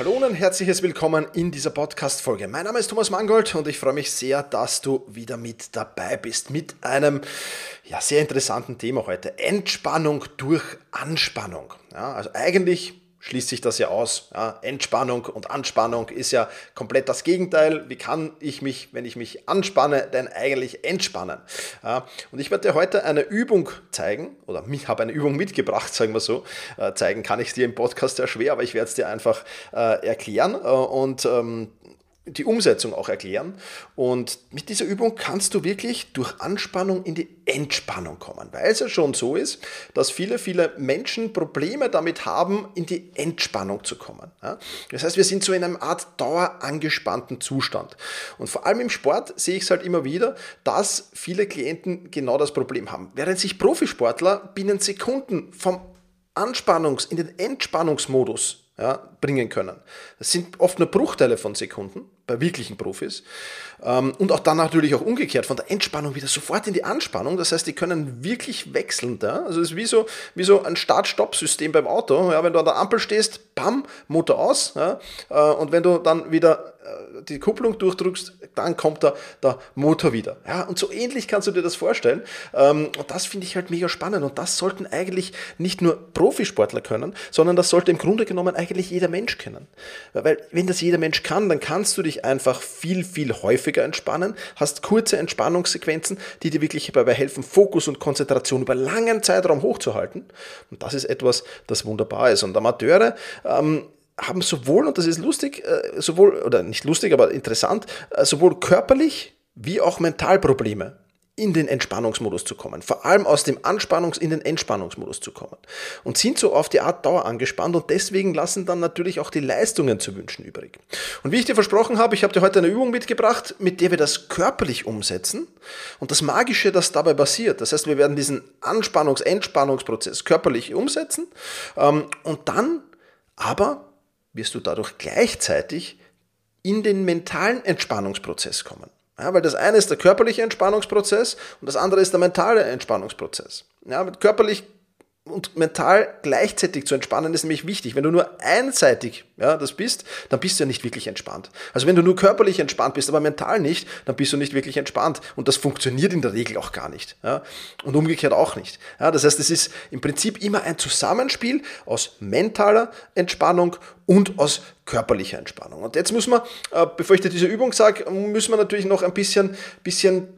Hallo und ein herzliches Willkommen in dieser Podcast-Folge. Mein Name ist Thomas Mangold und ich freue mich sehr, dass du wieder mit dabei bist mit einem ja, sehr interessanten Thema heute. Entspannung durch Anspannung. Ja, also eigentlich schließt sich das ja aus. Ja, Entspannung und Anspannung ist ja komplett das Gegenteil. Wie kann ich mich, wenn ich mich anspanne, denn eigentlich entspannen? Ja, und ich werde dir heute eine Übung zeigen, oder ich habe eine Übung mitgebracht, sagen wir so. Äh, zeigen kann ich dir im Podcast sehr schwer, aber ich werde es dir einfach äh, erklären. Äh, und ähm, die Umsetzung auch erklären. Und mit dieser Übung kannst du wirklich durch Anspannung in die Entspannung kommen, weil es ja schon so ist, dass viele, viele Menschen Probleme damit haben, in die Entspannung zu kommen. Das heißt, wir sind so in einem Art dauerangespannten Zustand. Und vor allem im Sport sehe ich es halt immer wieder, dass viele Klienten genau das Problem haben. Während sich Profisportler binnen Sekunden vom Anspannungs- in den Entspannungsmodus ja, bringen können. Das sind oft nur Bruchteile von Sekunden bei wirklichen Profis. Ähm, und auch dann natürlich auch umgekehrt, von der Entspannung wieder sofort in die Anspannung. Das heißt, die können wirklich wechseln. Ja? Also es ist wie so, wie so ein Start-Stopp-System beim Auto. Ja? Wenn du an der Ampel stehst, bam, Motor aus. Ja? Äh, und wenn du dann wieder äh, die Kupplung durchdrückst, dann kommt der, der Motor wieder. Ja, und so ähnlich kannst du dir das vorstellen. Ähm, und das finde ich halt mega spannend. Und das sollten eigentlich nicht nur Profisportler können, sondern das sollte im Grunde genommen eigentlich jeder Mensch können. Weil wenn das jeder Mensch kann, dann kannst du dich einfach viel, viel häufiger entspannen, hast kurze Entspannungssequenzen, die dir wirklich dabei helfen, Fokus und Konzentration über langen Zeitraum hochzuhalten. Und das ist etwas, das wunderbar ist. Und Amateure ähm, haben sowohl, und das ist lustig, äh, sowohl, oder nicht lustig, aber interessant, äh, sowohl körperlich wie auch mental Probleme in den Entspannungsmodus zu kommen, vor allem aus dem Anspannungs- in den Entspannungsmodus zu kommen und sind so auf die Art Dauer angespannt und deswegen lassen dann natürlich auch die Leistungen zu wünschen übrig. Und wie ich dir versprochen habe, ich habe dir heute eine Übung mitgebracht, mit der wir das körperlich umsetzen und das Magische, das dabei passiert. Das heißt, wir werden diesen Anspannungs-, Entspannungsprozess körperlich umsetzen ähm, und dann aber wirst du dadurch gleichzeitig in den mentalen Entspannungsprozess kommen. Ja, weil das eine ist der körperliche Entspannungsprozess und das andere ist der mentale Entspannungsprozess. Ja, körperlich und mental gleichzeitig zu entspannen ist nämlich wichtig. Wenn du nur einseitig ja, das bist, dann bist du ja nicht wirklich entspannt. Also wenn du nur körperlich entspannt bist, aber mental nicht, dann bist du nicht wirklich entspannt. Und das funktioniert in der Regel auch gar nicht. Ja, und umgekehrt auch nicht. Ja, das heißt, es ist im Prinzip immer ein Zusammenspiel aus mentaler Entspannung und aus körperlicher Entspannung. Und jetzt muss man, äh, bevor ich dir diese Übung sage, müssen wir natürlich noch ein bisschen, bisschen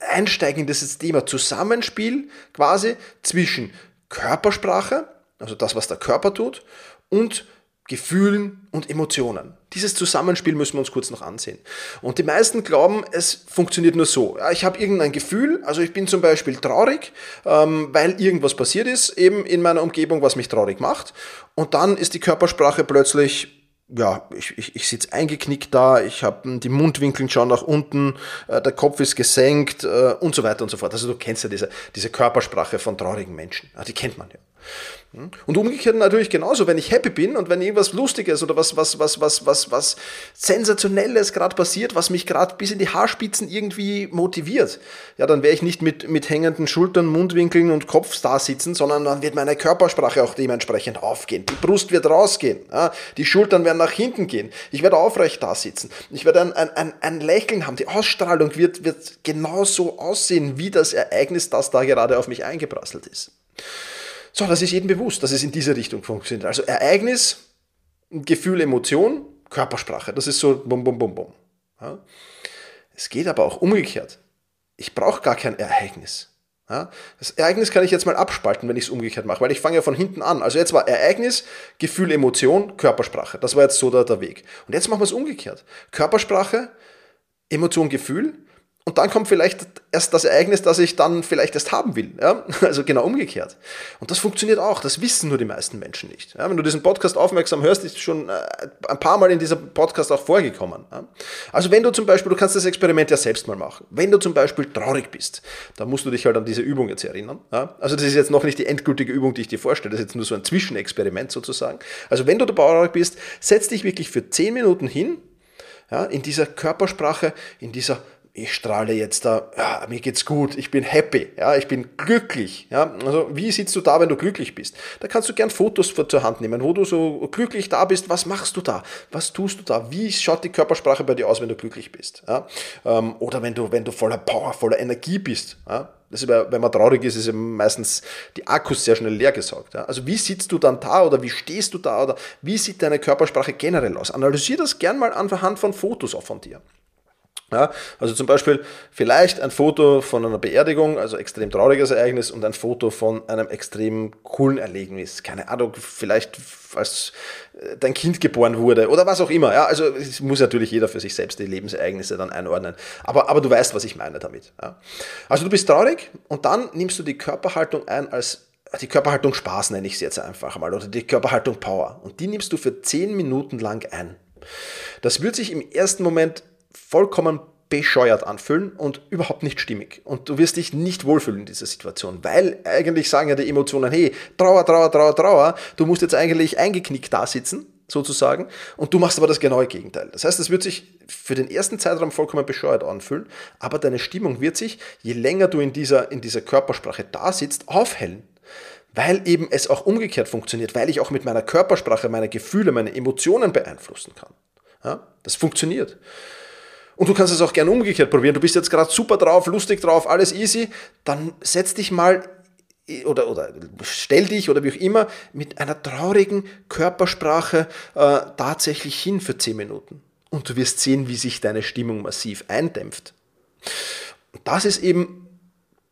einsteigen in dieses Thema Zusammenspiel quasi zwischen Körpersprache, also das, was der Körper tut, und Gefühlen und Emotionen. Dieses Zusammenspiel müssen wir uns kurz noch ansehen. Und die meisten glauben, es funktioniert nur so. ich habe irgendein Gefühl, also ich bin zum Beispiel traurig, ähm, weil irgendwas passiert ist, eben in meiner Umgebung, was mich traurig macht. Und dann ist die Körpersprache plötzlich ja, ich, ich, ich sitze eingeknickt da, ich habe die Mundwinkel schon nach unten, äh, der Kopf ist gesenkt äh, und so weiter und so fort. Also du kennst ja diese, diese Körpersprache von traurigen Menschen. Ja, die kennt man ja. Hm? Und umgekehrt natürlich genauso, wenn ich happy bin und wenn irgendwas Lustiges oder was, was, was, was, was, was Sensationelles gerade passiert, was mich gerade bis in die Haarspitzen irgendwie motiviert, ja, dann werde ich nicht mit, mit hängenden Schultern, Mundwinkeln und Kopf da sitzen, sondern dann wird meine Körpersprache auch dementsprechend aufgehen. Die Brust wird rausgehen, ja, die Schultern werden nach hinten gehen, ich werde aufrecht da sitzen, ich werde ein, ein, ein, ein Lächeln haben, die Ausstrahlung wird, wird genauso aussehen wie das Ereignis, das da gerade auf mich eingeprasselt ist. So, das ist jedem bewusst, dass es in diese Richtung funktioniert. Also Ereignis, Gefühl, Emotion, Körpersprache. Das ist so bum, bum, bum, bum. Ja. Es geht aber auch umgekehrt. Ich brauche gar kein Ereignis. Ja. Das Ereignis kann ich jetzt mal abspalten, wenn ich es umgekehrt mache, weil ich fange ja von hinten an. Also jetzt war Ereignis, Gefühl, Emotion, Körpersprache. Das war jetzt so der, der Weg. Und jetzt machen wir es umgekehrt. Körpersprache, Emotion, Gefühl Und dann kommt vielleicht erst das Ereignis, das ich dann vielleicht erst haben will. Ja? Also genau umgekehrt. Und das funktioniert auch. Das wissen nur die meisten Menschen nicht. Ja? Wenn du diesen Podcast aufmerksam hörst, ist schon äh, ein paar Mal in diesem Podcast auch vorgekommen. Ja? Also wenn du zum Beispiel, du kannst das Experiment ja selbst mal machen. Wenn du zum Beispiel traurig bist, dann musst du dich halt an diese Übung jetzt erinnern. Also das ist jetzt noch nicht die endgültige Übung, die ich dir vorstelle. Das ist jetzt nur so ein Zwischenexperiment sozusagen. Also wenn du traurig bist, setz dich wirklich für 10 Minuten hin, in dieser Körpersprache, in dieser ich strahle jetzt da, ja, mir geht's gut, ich bin happy, ja, ich bin glücklich. Ja. Also wie sitzt du da, wenn du glücklich bist? Da kannst du gern Fotos zur Hand nehmen, wo du so glücklich da bist. Was machst du da? Was tust du da? Wie schaut die Körpersprache bei dir aus, wenn du glücklich bist? Ja. Ähm, oder wenn du, wenn du voller Power, voller Energie bist. Ja. Das ist, wenn man traurig ist, ist meistens die Akkus sehr schnell leer gesaugt. Ja. Also wie sitzt du dann da oder wie stehst du da oder wie sieht deine Körpersprache generell aus? Analysier das gern mal anhand von Fotos auch von dir. Ja, also zum Beispiel vielleicht ein Foto von einer Beerdigung, also extrem trauriges Ereignis, und ein Foto von einem extrem coolen Erlebnis. Keine Ahnung, vielleicht als äh, dein Kind geboren wurde oder was auch immer. Ja, also es muss natürlich jeder für sich selbst die Lebensereignisse dann einordnen. Aber, aber du weißt, was ich meine damit. Ja. Also du bist traurig und dann nimmst du die Körperhaltung ein als die Körperhaltung Spaß nenne ich sie jetzt einfach mal oder die Körperhaltung Power. Und die nimmst du für 10 Minuten lang ein. Das wird sich im ersten Moment vollkommen bescheuert anfühlen und überhaupt nicht stimmig. Und du wirst dich nicht wohlfühlen in dieser Situation, weil eigentlich sagen ja die Emotionen, hey, Trauer, Trauer, Trauer, Trauer, du musst jetzt eigentlich eingeknickt da sitzen, sozusagen, und du machst aber das genaue Gegenteil. Das heißt, es wird sich für den ersten Zeitraum vollkommen bescheuert anfühlen, aber deine Stimmung wird sich, je länger du in dieser, in dieser Körpersprache da sitzt, aufhellen weil eben es auch umgekehrt funktioniert, weil ich auch mit meiner Körpersprache meine Gefühle, meine Emotionen beeinflussen kann. Ja, das funktioniert. Und du kannst es auch gerne umgekehrt probieren. Du bist jetzt gerade super drauf, lustig drauf, alles easy. Dann setz dich mal oder, oder stell dich oder wie auch immer mit einer traurigen Körpersprache äh, tatsächlich hin für 10 Minuten. Und du wirst sehen, wie sich deine Stimmung massiv eindämpft. Und das ist eben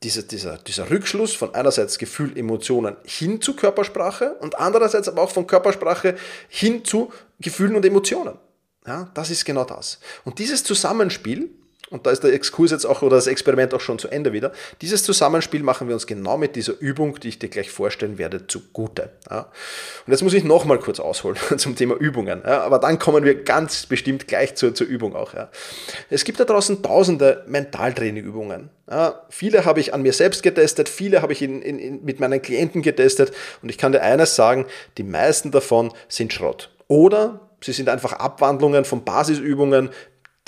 dieser, dieser, dieser Rückschluss von einerseits Gefühl, Emotionen hin zu Körpersprache und andererseits aber auch von Körpersprache hin zu Gefühlen und Emotionen. Ja, das ist genau das. Und dieses Zusammenspiel, und da ist der Exkurs jetzt auch oder das Experiment auch schon zu Ende wieder, dieses Zusammenspiel machen wir uns genau mit dieser Übung, die ich dir gleich vorstellen werde, zugute. Ja. Und jetzt muss ich nochmal kurz ausholen zum Thema Übungen, ja, aber dann kommen wir ganz bestimmt gleich zur, zur Übung auch. Ja. Es gibt da draußen tausende Mentaltrainingübungen. Ja, viele habe ich an mir selbst getestet, viele habe ich in, in, in, mit meinen Klienten getestet und ich kann dir eines sagen, die meisten davon sind Schrott. Oder Sie sind einfach Abwandlungen von Basisübungen,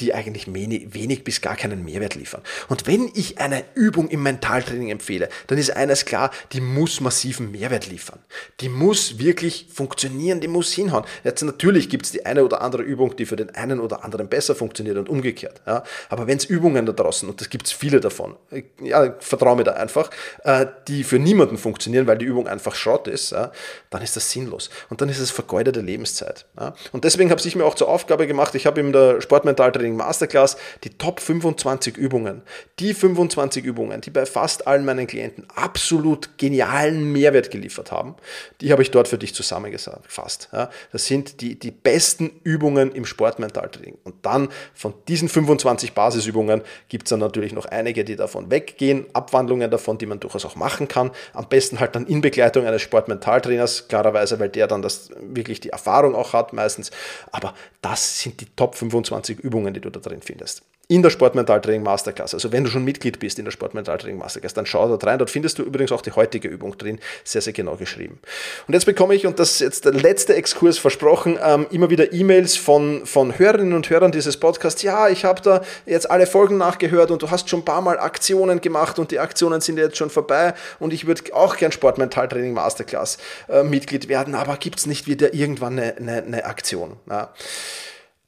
die eigentlich wenig bis gar keinen Mehrwert liefern. Und wenn ich eine Übung im Mentaltraining empfehle, dann ist eines klar, die muss massiven Mehrwert liefern. Die muss wirklich funktionieren, die muss hinhauen. Jetzt natürlich gibt es die eine oder andere Übung, die für den einen oder anderen besser funktioniert und umgekehrt. Ja. Aber wenn es Übungen da draußen, und das gibt es viele davon, ja, vertraue mir da einfach, äh, die für niemanden funktionieren, weil die Übung einfach Schrott ist, ja, dann ist das sinnlos. Und dann ist es vergeudete Lebenszeit. Ja. Und deswegen habe ich mir auch zur Aufgabe gemacht, ich habe in der Sportmentaltraining Training Masterclass die Top 25 Übungen. Die 25 Übungen, die bei fast allen meinen Klienten absolut genialen Mehrwert geliefert haben, die habe ich dort für dich zusammengefasst. Das sind die, die besten Übungen im Sportmentaltraining. Und dann von diesen 25 Basisübungen gibt es dann natürlich noch einige, die davon weggehen, Abwandlungen davon, die man durchaus auch machen kann. Am besten halt dann in Begleitung eines Sportmentaltrainers, klarerweise, weil der dann das wirklich die Erfahrung auch hat meistens. Aber das sind die Top 25 Übungen, die du da drin findest. In der Sportmentaltraining Masterclass. Also wenn du schon Mitglied bist in der Sportmentaltraining Masterclass, dann schau dort rein. Dort findest du übrigens auch die heutige Übung drin. Sehr, sehr genau geschrieben. Und jetzt bekomme ich, und das ist jetzt der letzte Exkurs versprochen, ähm, immer wieder E-Mails von, von Hörerinnen und Hörern dieses Podcasts. Ja, ich habe da jetzt alle Folgen nachgehört und du hast schon ein paar Mal Aktionen gemacht und die Aktionen sind jetzt schon vorbei und ich würde auch gern Sportmentaltraining Masterclass äh, Mitglied werden, aber gibt es nicht wieder irgendwann eine, eine, eine Aktion? Ja.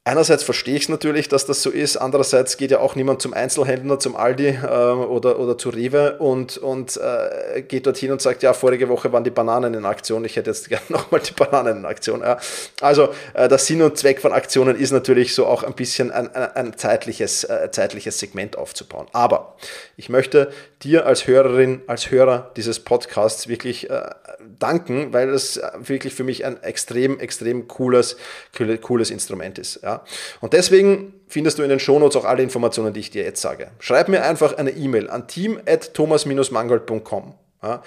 Einerseits verstehe ich es natürlich, dass das so ist. Andererseits geht ja auch niemand zum Einzelhändler, zum Aldi äh, oder, oder zu Rewe und, und äh, geht dorthin und sagt, ja, vorige Woche waren die Bananen in Aktion, ich hätte jetzt gerne nochmal die Bananen in Aktion. Ja. Also äh, der Sinn und Zweck von Aktionen ist natürlich so auch ein bisschen ein, ein, ein zeitliches, äh, zeitliches Segment aufzubauen. Aber ich möchte dir als Hörerin, als Hörer dieses Podcasts wirklich äh, danken, weil das wirklich für mich ein extrem, extrem cooles, cooles Instrument ist. Ja. Und deswegen findest du in den Shownotes auch alle Informationen, die ich dir jetzt sage. Schreib mir einfach eine E-Mail an team.thomas-mangold.com. Ja?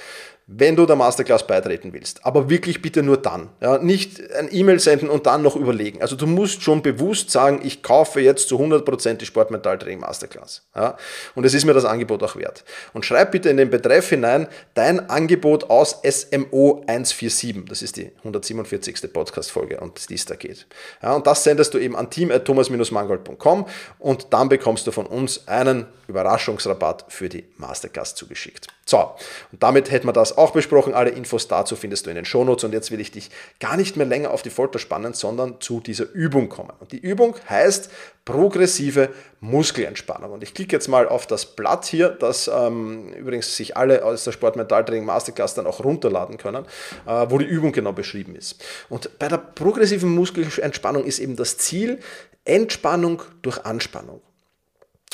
Wenn du der Masterclass beitreten willst. Aber wirklich bitte nur dann. Ja, nicht ein E-Mail senden und dann noch überlegen. Also du musst schon bewusst sagen, ich kaufe jetzt zu 100% die Sportmentaltraining Masterclass. Ja, und es ist mir das Angebot auch wert. Und schreib bitte in den Betreff hinein dein Angebot aus SMO 147. Das ist die 147. Podcast-Folge und die es da geht. Ja, und das sendest du eben an team.thomas-mangold.com und dann bekommst du von uns einen Überraschungsrabatt für die Masterclass zugeschickt. So, und damit hätten wir das auch besprochen. Alle Infos dazu findest du in den Shownotes. Und jetzt will ich dich gar nicht mehr länger auf die Folter spannen, sondern zu dieser Übung kommen. Und die Übung heißt progressive Muskelentspannung. Und ich klicke jetzt mal auf das Blatt hier, das ähm, übrigens sich alle aus der Sportmentaltraining Masterclass dann auch runterladen können, äh, wo die Übung genau beschrieben ist. Und bei der progressiven Muskelentspannung ist eben das Ziel Entspannung durch Anspannung.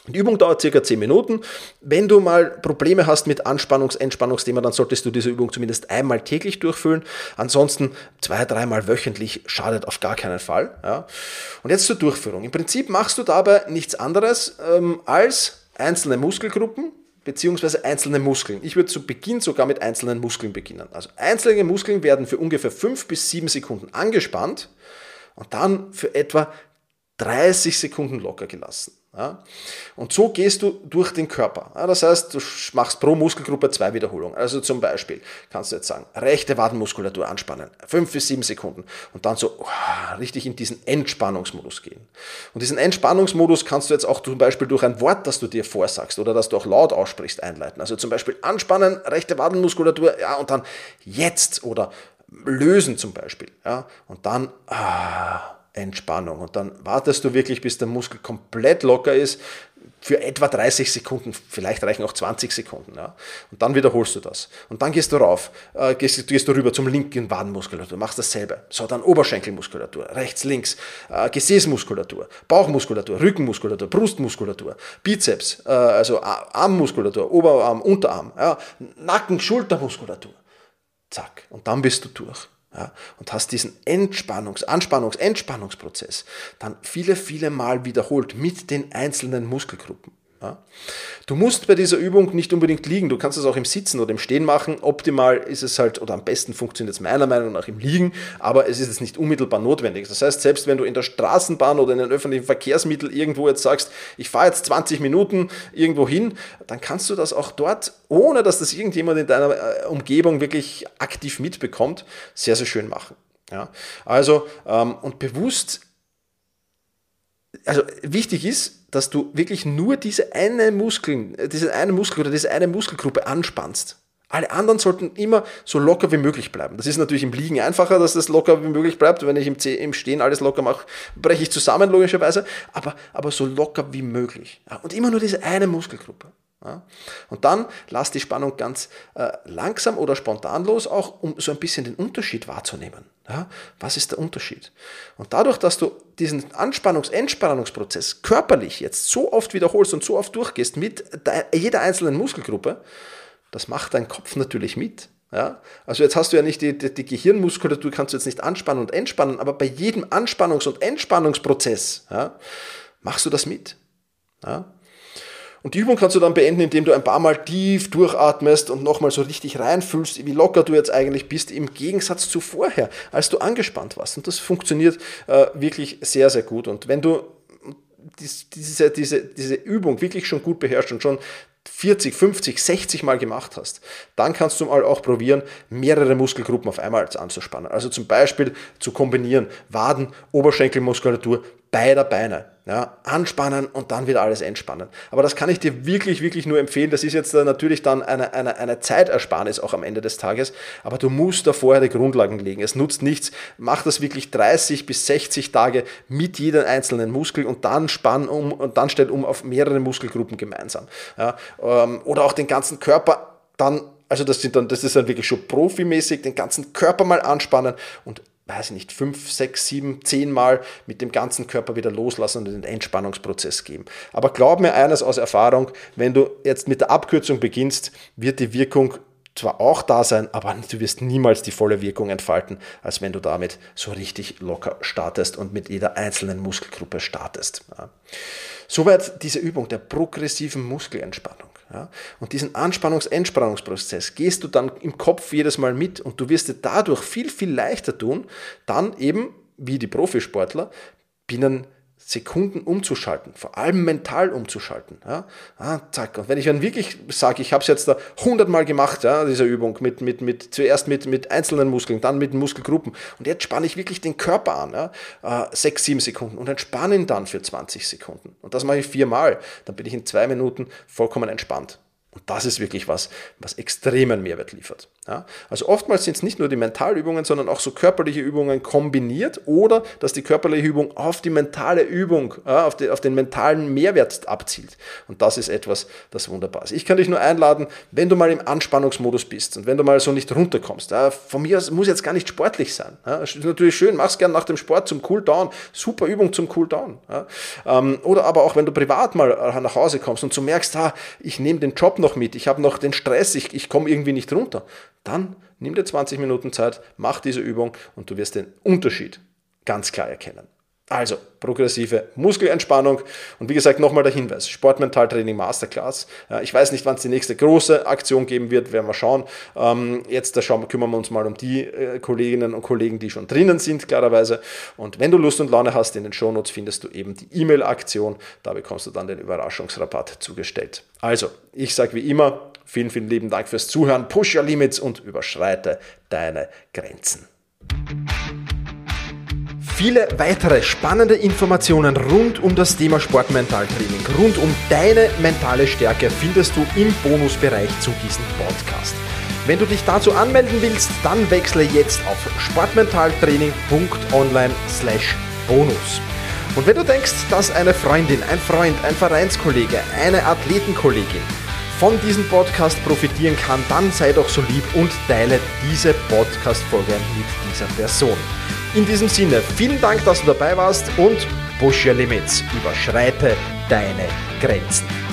Die Übung dauert circa 10 Minuten. Wenn du mal Probleme hast mit Anspannungs-, Entspannungsthema, dann solltest du diese Übung zumindest einmal täglich durchführen. Ansonsten zwei, dreimal wöchentlich schadet auf gar keinen Fall. Ja. Und jetzt zur Durchführung. Im Prinzip machst du dabei nichts anderes ähm, als einzelne Muskelgruppen beziehungsweise einzelne Muskeln. Ich würde zu Beginn sogar mit einzelnen Muskeln beginnen. Also einzelne Muskeln werden für ungefähr 5 bis 7 Sekunden angespannt und dann für etwa 30 Sekunden locker gelassen. Ja? Und so gehst du durch den Körper. Ja, das heißt, du machst pro Muskelgruppe zwei Wiederholungen. Also zum Beispiel kannst du jetzt sagen, rechte Wadenmuskulatur anspannen, fünf bis sieben Sekunden und dann so oh, richtig in diesen Entspannungsmodus gehen. Und diesen Entspannungsmodus kannst du jetzt auch zum Beispiel durch ein Wort, das du dir vorsagst oder das du auch laut aussprichst, einleiten. Also zum Beispiel anspannen, rechte Wadenmuskulatur, ja, und dann jetzt oder lösen zum Beispiel. Ja, und dann ah, Entspannung. Und dann wartest du wirklich, bis der Muskel komplett locker ist, für etwa 30 Sekunden, vielleicht reichen auch 20 Sekunden. Ja. Und dann wiederholst du das. Und dann gehst du rauf, äh, gehst, gehst, du rüber zum linken Wadenmuskulatur, machst dasselbe. So, dann Oberschenkelmuskulatur, rechts, links, äh, Gesäßmuskulatur, Bauchmuskulatur, Rückenmuskulatur, Brustmuskulatur, Bizeps, äh, also Armmuskulatur, Oberarm, Unterarm, ja, Nacken, Schultermuskulatur. Zack. Und dann bist du durch ja, und hast diesen Entspannungs-, Anspannungs-, Entspannungsprozess dann viele, viele Mal wiederholt mit den einzelnen Muskelgruppen. Ja. Du musst bei dieser Übung nicht unbedingt liegen, du kannst es auch im Sitzen oder im Stehen machen. Optimal ist es halt, oder am besten funktioniert es meiner Meinung nach im Liegen, aber es ist jetzt nicht unmittelbar notwendig. Das heißt, selbst wenn du in der Straßenbahn oder in einem öffentlichen Verkehrsmittel irgendwo jetzt sagst, ich fahre jetzt 20 Minuten irgendwo hin, dann kannst du das auch dort, ohne dass das irgendjemand in deiner äh, Umgebung wirklich aktiv mitbekommt, sehr, sehr schön machen. Ja, also ähm, und bewusst also wichtig ist, dass du wirklich nur diese eine Muskeln, äh, diese eine Muskel oder diese eine Muskelgruppe anspannst. Alle anderen sollten immer so locker wie möglich bleiben. Das ist natürlich im Liegen einfacher, dass das locker wie möglich bleibt. Wenn ich im, Stehen alles locker mache, breche ich zusammen, logischerweise. Aber, aber so locker wie möglich. Und immer nur diese eine Muskelgruppe. Und dann lass die Spannung ganz äh, langsam oder spontan los, auch um so ein bisschen den Unterschied wahrzunehmen. Ja. Was ist der Unterschied? Und dadurch, dass du diesen Anspannungs-Entspannungsprozess körperlich jetzt so oft wiederholst und so oft durchgehst mit jeder einzelnen Muskelgruppe, das macht dein Kopf natürlich mit. Ja? Also jetzt hast du ja nicht die, die, die, Gehirnmuskulatur, kannst du jetzt nicht anspannen und entspannen, aber bei jedem Anspannungs- und Entspannungsprozess ja, machst du das mit. Ja? Und die Übung kannst du dann beenden, indem du ein paar Mal tief durchatmest und nochmal so richtig reinfühlst, wie locker du jetzt eigentlich bist, im Gegensatz zu vorher, als du angespannt warst. Und das funktioniert äh, wirklich sehr, sehr gut. Und wenn du diese, diese, diese Übung wirklich schon gut beherrschst und schon 40, 50, 60 Mal gemacht hast, dann kannst du mal auch probieren, mehrere Muskelgruppen auf einmal anzuspannen. Also zum Beispiel zu kombinieren Waden, Oberschenkelmuskulatur, beider Beine. Ja, anspannen und dann wieder alles entspannen. Aber das kann ich dir wirklich, wirklich nur empfehlen. Das ist jetzt natürlich dann eine, eine, eine Zeitersparnis auch am Ende des Tages. Aber du musst da vorher die Grundlagen legen. Es nutzt nichts. Mach das wirklich 30 bis 60 Tage mit jedem einzelnen Muskel und dann spann um und dann stell um auf mehrere Muskelgruppen gemeinsam. Ja, ähm, oder auch den ganzen Körper dann also das sind dann, das ist dann wirklich schon profimäßig, den ganzen Körper mal anspannen und weiß ich nicht, fünf, sechs, sieben, zehn Mal mit dem ganzen Körper wieder loslassen und den Entspannungsprozess geben. Aber glaub mir eines aus Erfahrung, wenn du jetzt mit der Abkürzung beginnst, wird die Wirkung zwar auch da sein, aber du wirst niemals die volle Wirkung entfalten, als wenn du damit so richtig locker startest und mit jeder einzelnen Muskelgruppe startest. Ja. Soweit diese Übung der progressiven Muskelentspannung. Ja. Und diesen Anspannungs-Entspannungsprozess gehst du dann im Kopf jedes Mal mit und du wirst dir dadurch viel, viel leichter tun, dann eben, wie die Profisportler, binnen Sekunden umzuschalten, vor allem mental umzuschalten. Ja? Ah, zack. Und wenn ich dann wirklich sage, ich habe es jetzt da hundertmal gemacht, ja, diese Übung, mit, mit, mit, zuerst mit, mit einzelnen Muskeln, dann mit Muskelgruppen und jetzt spanne ich wirklich den Körper an, ja? äh, sechs, sieben Sekunden und entspanne ihn dann für 20 Sekunden. Und das mache ich viermal, dann bin ich in zwei Minuten vollkommen entspannt. Und das ist wirklich was, was extremen Mehrwert liefert. Ja? Also oftmals sind es nicht nur die Mentalübungen, sondern auch so körperliche Übungen kombiniert oder dass die körperliche Übung auf die mentale Übung, ja, auf, die, auf, den mentalen Mehrwert abzielt. Und das ist etwas, das wunderbar ist. Ich kann dich nur einladen, wenn du mal im Anspannungsmodus bist und wenn du mal so nicht runterkommst. Ja, von mir aus muss jetzt gar nicht sportlich sein. Ist natürlich schön, mach's gern nach dem Sport zum Cooldown. Super Übung zum Cooldown. Ähm, oder aber auch, wenn du privat mal nach Hause kommst und so merkst, ah, ich nehme den Job noch noch mit, ich habe noch den Stress, ich, ich komme irgendwie nicht runter. Dann nimm dir 20 Minuten Zeit, mach diese Übung und du wirst den Unterschied ganz klar erkennen. Also, progressive Muskelentspannung. Und wie gesagt, nochmal der Hinweis: Sportmentaltraining Masterclass. Ich weiß nicht, wann es die nächste große Aktion geben wird, werden wir schauen. Ähm, jetzt schauen, kümmern wir uns mal um die äh, Kolleginnen und Kollegen, die schon drinnen sind, klarerweise. Und wenn du Lust und Laune hast, in den Shownotes findest du eben die E-Mail-Aktion. Da bekommst du dann den Überraschungsrabatt zugestellt. Also, ich sage wie immer, vielen, vielen lieben Dank fürs Zuhören. Push your limits und überschreite deine Grenzen. Viele weitere spannende Informationen rund um das Thema Sportmentaltraining, rund um deine mentale Stärke findest du im Bonusbereich zu diesem Podcast. Wenn du dich dazu anmelden willst, dann wechsle jetzt auf sportmentaltraining.online/bonus. Und wenn du denkst, dass eine Freundin, ein Freund, ein Vereinskollege, eine Athletenkollegin von diesem Podcast profitieren kann, dann sei doch so lieb und teile diese Podcast-Folge mit dieser Person. In diesem Sinne, vielen Dank, dass du dabei warst und push your limits, überschreite deine Grenzen.